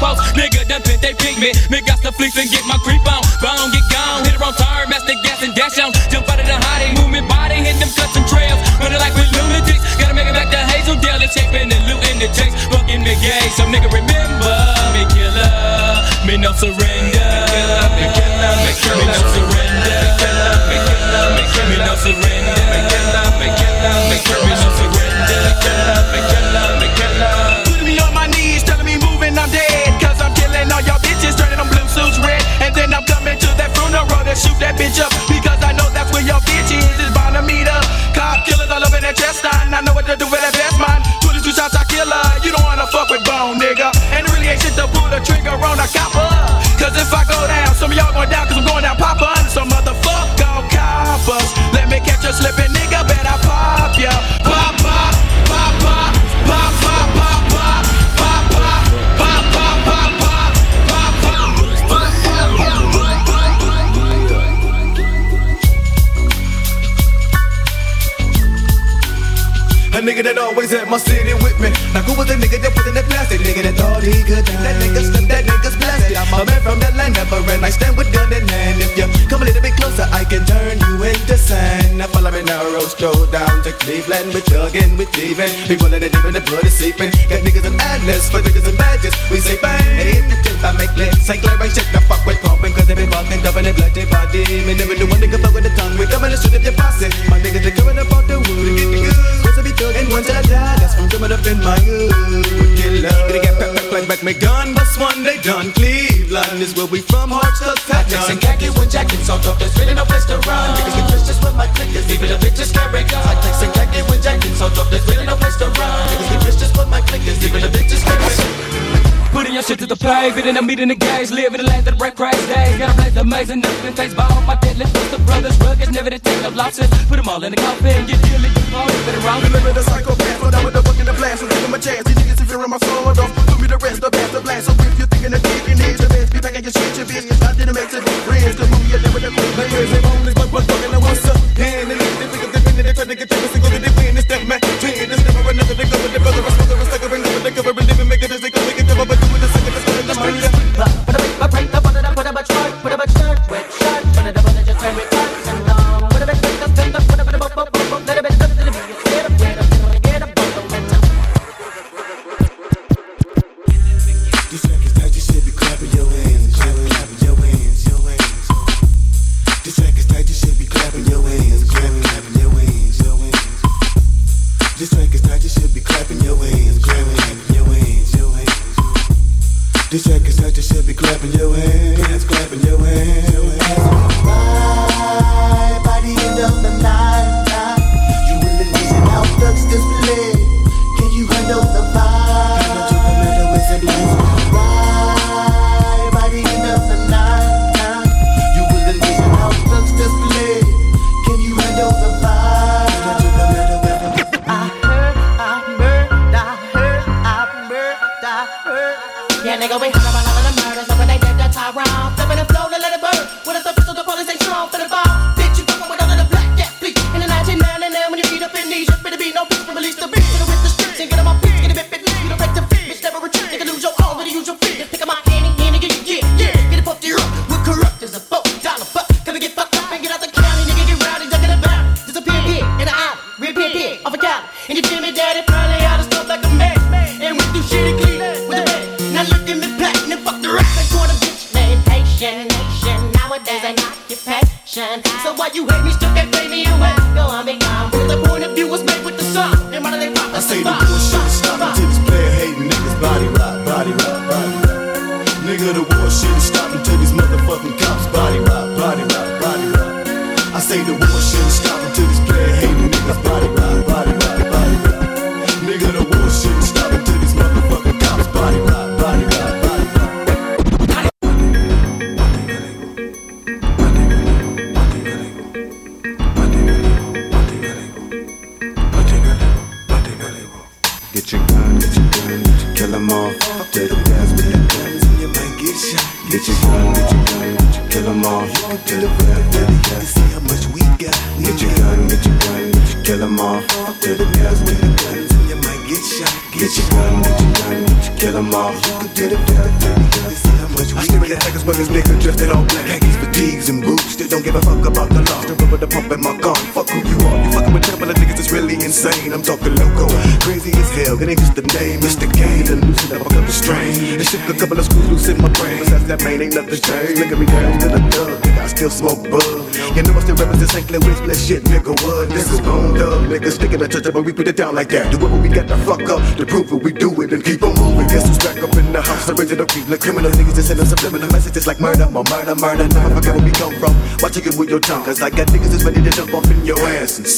They to. Nigga, done pit, they pick me. Me got the fleece and get my creep on. Bone, get gone, hit it wrong tire, master gas and dash on. Jump out of the hottie, movement body, hit them cuts and trails. Running like we lunatics, gotta make it back to Hazeldale. It's shaping and looting the chase. Fucking me gay, so nigga remember me killer. Me no surrender. Me killer, me killer, me no surrender. That chest line. I know what to do with that best mine. 22 shots, I kill her. You don't wanna fuck with bone, nigga. And it really ain't shit to pull the trigger on a copper. My city with me. Now who was the nigga that put in that plastic? Nigga that thought he could die. That nigga slipped, that nigga's blasted. I'm a man from that land, never ran. I stand with gun in hand. If you come a little bit closer, I can turn you into sand. Follow me road stroll down to Cleveland. We're chugging, we're thieving. People in the deep in the blood is sleeping. Got niggas in madness, for niggas in badges. We say bang. And hit the tip, I make lit St. Clair ain't shit the fuck with pumping Cause they been bucking, dumping and bloody body Me never knew one nigga fuck with the tongue We coming to shoot up your posse My niggas they coming up out the wood to Cause I be thugging till I die That's from coming up in my hood Get love Gonna get back, back, back, back, my gun Bust one, they done Cleveland is where we from Hard stuff, I take some khaki with jackets on top, there's really no place to run. Niggas get twisted with my clickers, even the bitches carry guns. I take some khaki with jackets on top, there's really no place to run. Niggas get twisted with my clickers, even the bitches carry guns. Putting your shit to the pavement and I'm meeting the gays. Live in the land that break crazy days. Got a place amazing, nothing takes ball. My deadly the brothers, rugged, never to take no losses. Put them all in the coffin, get deal it, all been around. Remember the psychopath, but I'm with the book in the blast, so give him a chance. These niggas if you're in my soul, don't do me the rest, the best, the blast. So if you're thinking of taking it, the best, be back at your shit, your bitch. I didn't make it friends, the movie, you're never the quick players. They only but but fucking, I want try to get you, single, they win, it's that man. Twin, it's never another, they go with the brother,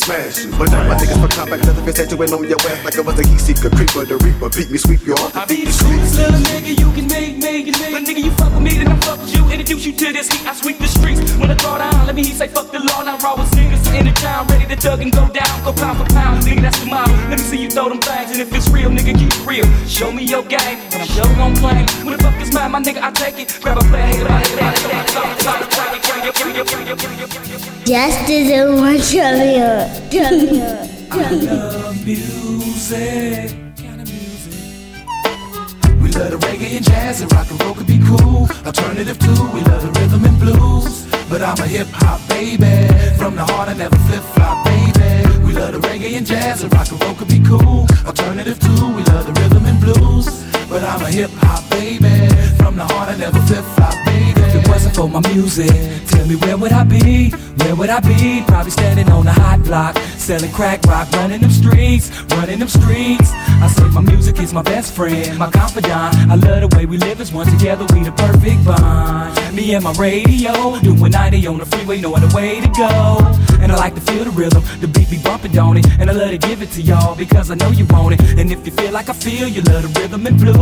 smash. But now my niggas for combat, set you in on your ass like I was a heat seeker, creeper, the reaper. Beat me, sweep you off the Nigga, that's the model. Let me see you throw them things, and if it's real, nigga, keep it real. Show me your game, and I'm sure gon' claim. When the fuck is mine, my nigga, I take it. Grab a player, hate hate it, talk, Justice is one champion. Champion. love music. We love the reggae and jazz and rock and roll could be cool. Alternative too, we love the rhythm and blues. But I'm a hip hop baby. From the heart, I never flip flop, baby. We love the reggae and jazz and rock and roll could be cool. Alternative too, we love the rhythm and blues. But I'm a hip hop baby. From the heart, I never flip flop, baby. If it wasn't for my music, tell me where would I be? Where would I be? Probably standing on the hot block, selling crack rock, running them streets, running them streets. I say my music is my best friend, my confidant. I love the way we live as one together, we the perfect bond. Me and my radio, doing 90 on the freeway, knowing the way to go. And I like to feel the rhythm, the beat be bumping, don't it? And I love to give it to y'all because I know you want it. And if you feel like I feel, you love the rhythm and blues,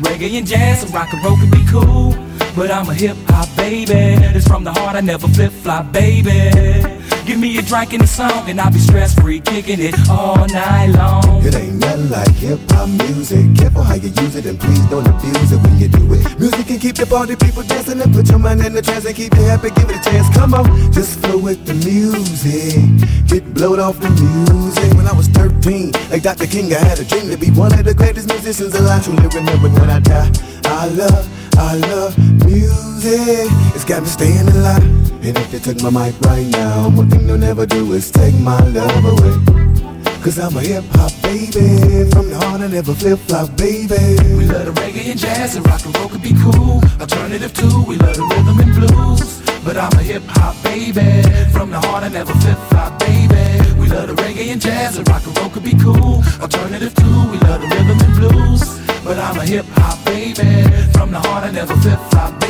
reggae and jazz, and rock and roll can be cool. But I'm a hip hop baby. It's from the heart, I never flip flop, baby. Give me a drink and a song, and I'll be stress free, kicking it all night long. It ain't nothing like hip hop music. Careful how you use it, and please don't abuse it when you do it. Music can keep the party people dancing and put your mind in the trance and keep you happy. Give it a chance. Come on, just flow with the music. Get blowed off the music. When I was 13, like Dr. King, I had a dream to be one of the greatest musicians alive. Truly remember when I die. I love, I love music. It's got me staying alive. And if you took my mic right now, one thing they'll never do is take my love away. Cause I'm a hip hop baby. From the heart, I never flip flop, baby. We love the reggae and jazz and rock and roll could be cool. Alternative too, we love the rhythm and blues. But I'm a hip hop baby. From the heart, I never flip flop, baby. We love the reggae and jazz and rock and roll could be cool. Alternative too, we love the rhythm and blues. But I'm a hip hop baby. From the heart, I never flip flop, baby.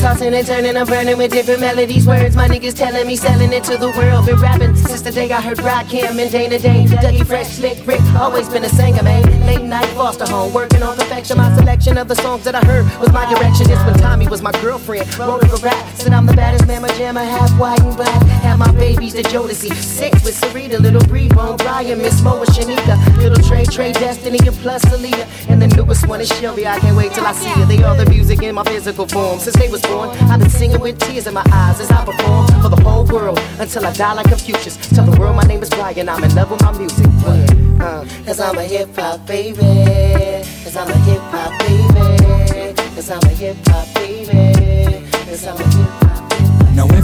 Tossing and turning, I'm burning with different melodies. Words my niggas telling me, selling it to the world. Been rapping since the day I heard Rakim and Dana Dane. Dougie Fresh, Slick Rick, always been a singer, man. Late night foster home, working on perfection. My selection of the songs that I heard was my direction. This when Tommy was my girlfriend. Her a rap, said I'm the baddest man, my jammer, half white and black. Have my babies, the Jodeci. Six with Sarita, little Bree, Bone, Brian, Miss Mo with Shanika. Little Trey, Trey, Destiny, and plus Aaliyah. And the newest one is Shelby. I can't wait till I see her. They are the music in my physical form. Since they was born, I've been singing with tears in my eyes as I perform for the whole world until I die like Confucius. Tell the world my name is Brian, I'm in love with my music. Uh, Cause I'm a hip hop baby. Cause I'm a hip hop baby. Cause I'm a hip hop baby. Cause I'm a hip hop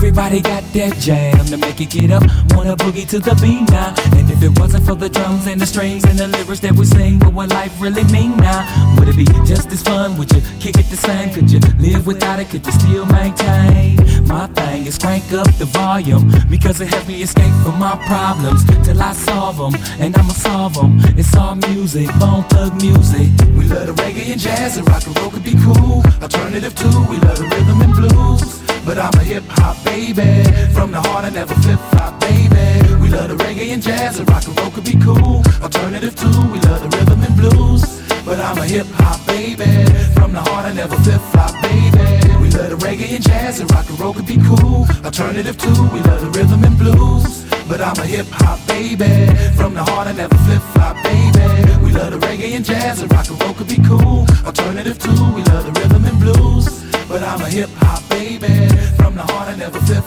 everybody got that jam to make it get up. Wanna boogie to the beat now. And if it wasn't for the drums and the strings and the lyrics that we sing, what would life really mean now? Would it be just as fun? Would you kick it the same? Could you live without it? Could you still maintain? My thing is crank up the volume because it helps me escape from my problems till I solve them. And I'ma solve them. It's all music, bone thug music. We love the reggae and jazz and rock and roll could be cool. Alternative too, we love the rhythm and blues. But I'm a hip hop baby. From the heart, I never flip flop, baby. We love the reggae and jazz and rock and roll could be cool. Alternative too, we love the rhythm and blues. But I'm a hip hop baby. From the heart, I never flip flop, baby. We love the reggae and jazz and rock and roll could be cool. Alternative too, we love the rhythm and blues. But I'm a hip hop baby. From the heart, I never flip flop, baby. We love the reggae and jazz and rock and roll could be cool. Alternative too, we love the rhythm and blues. But I'm a hip hop baby. From the heart, I never flip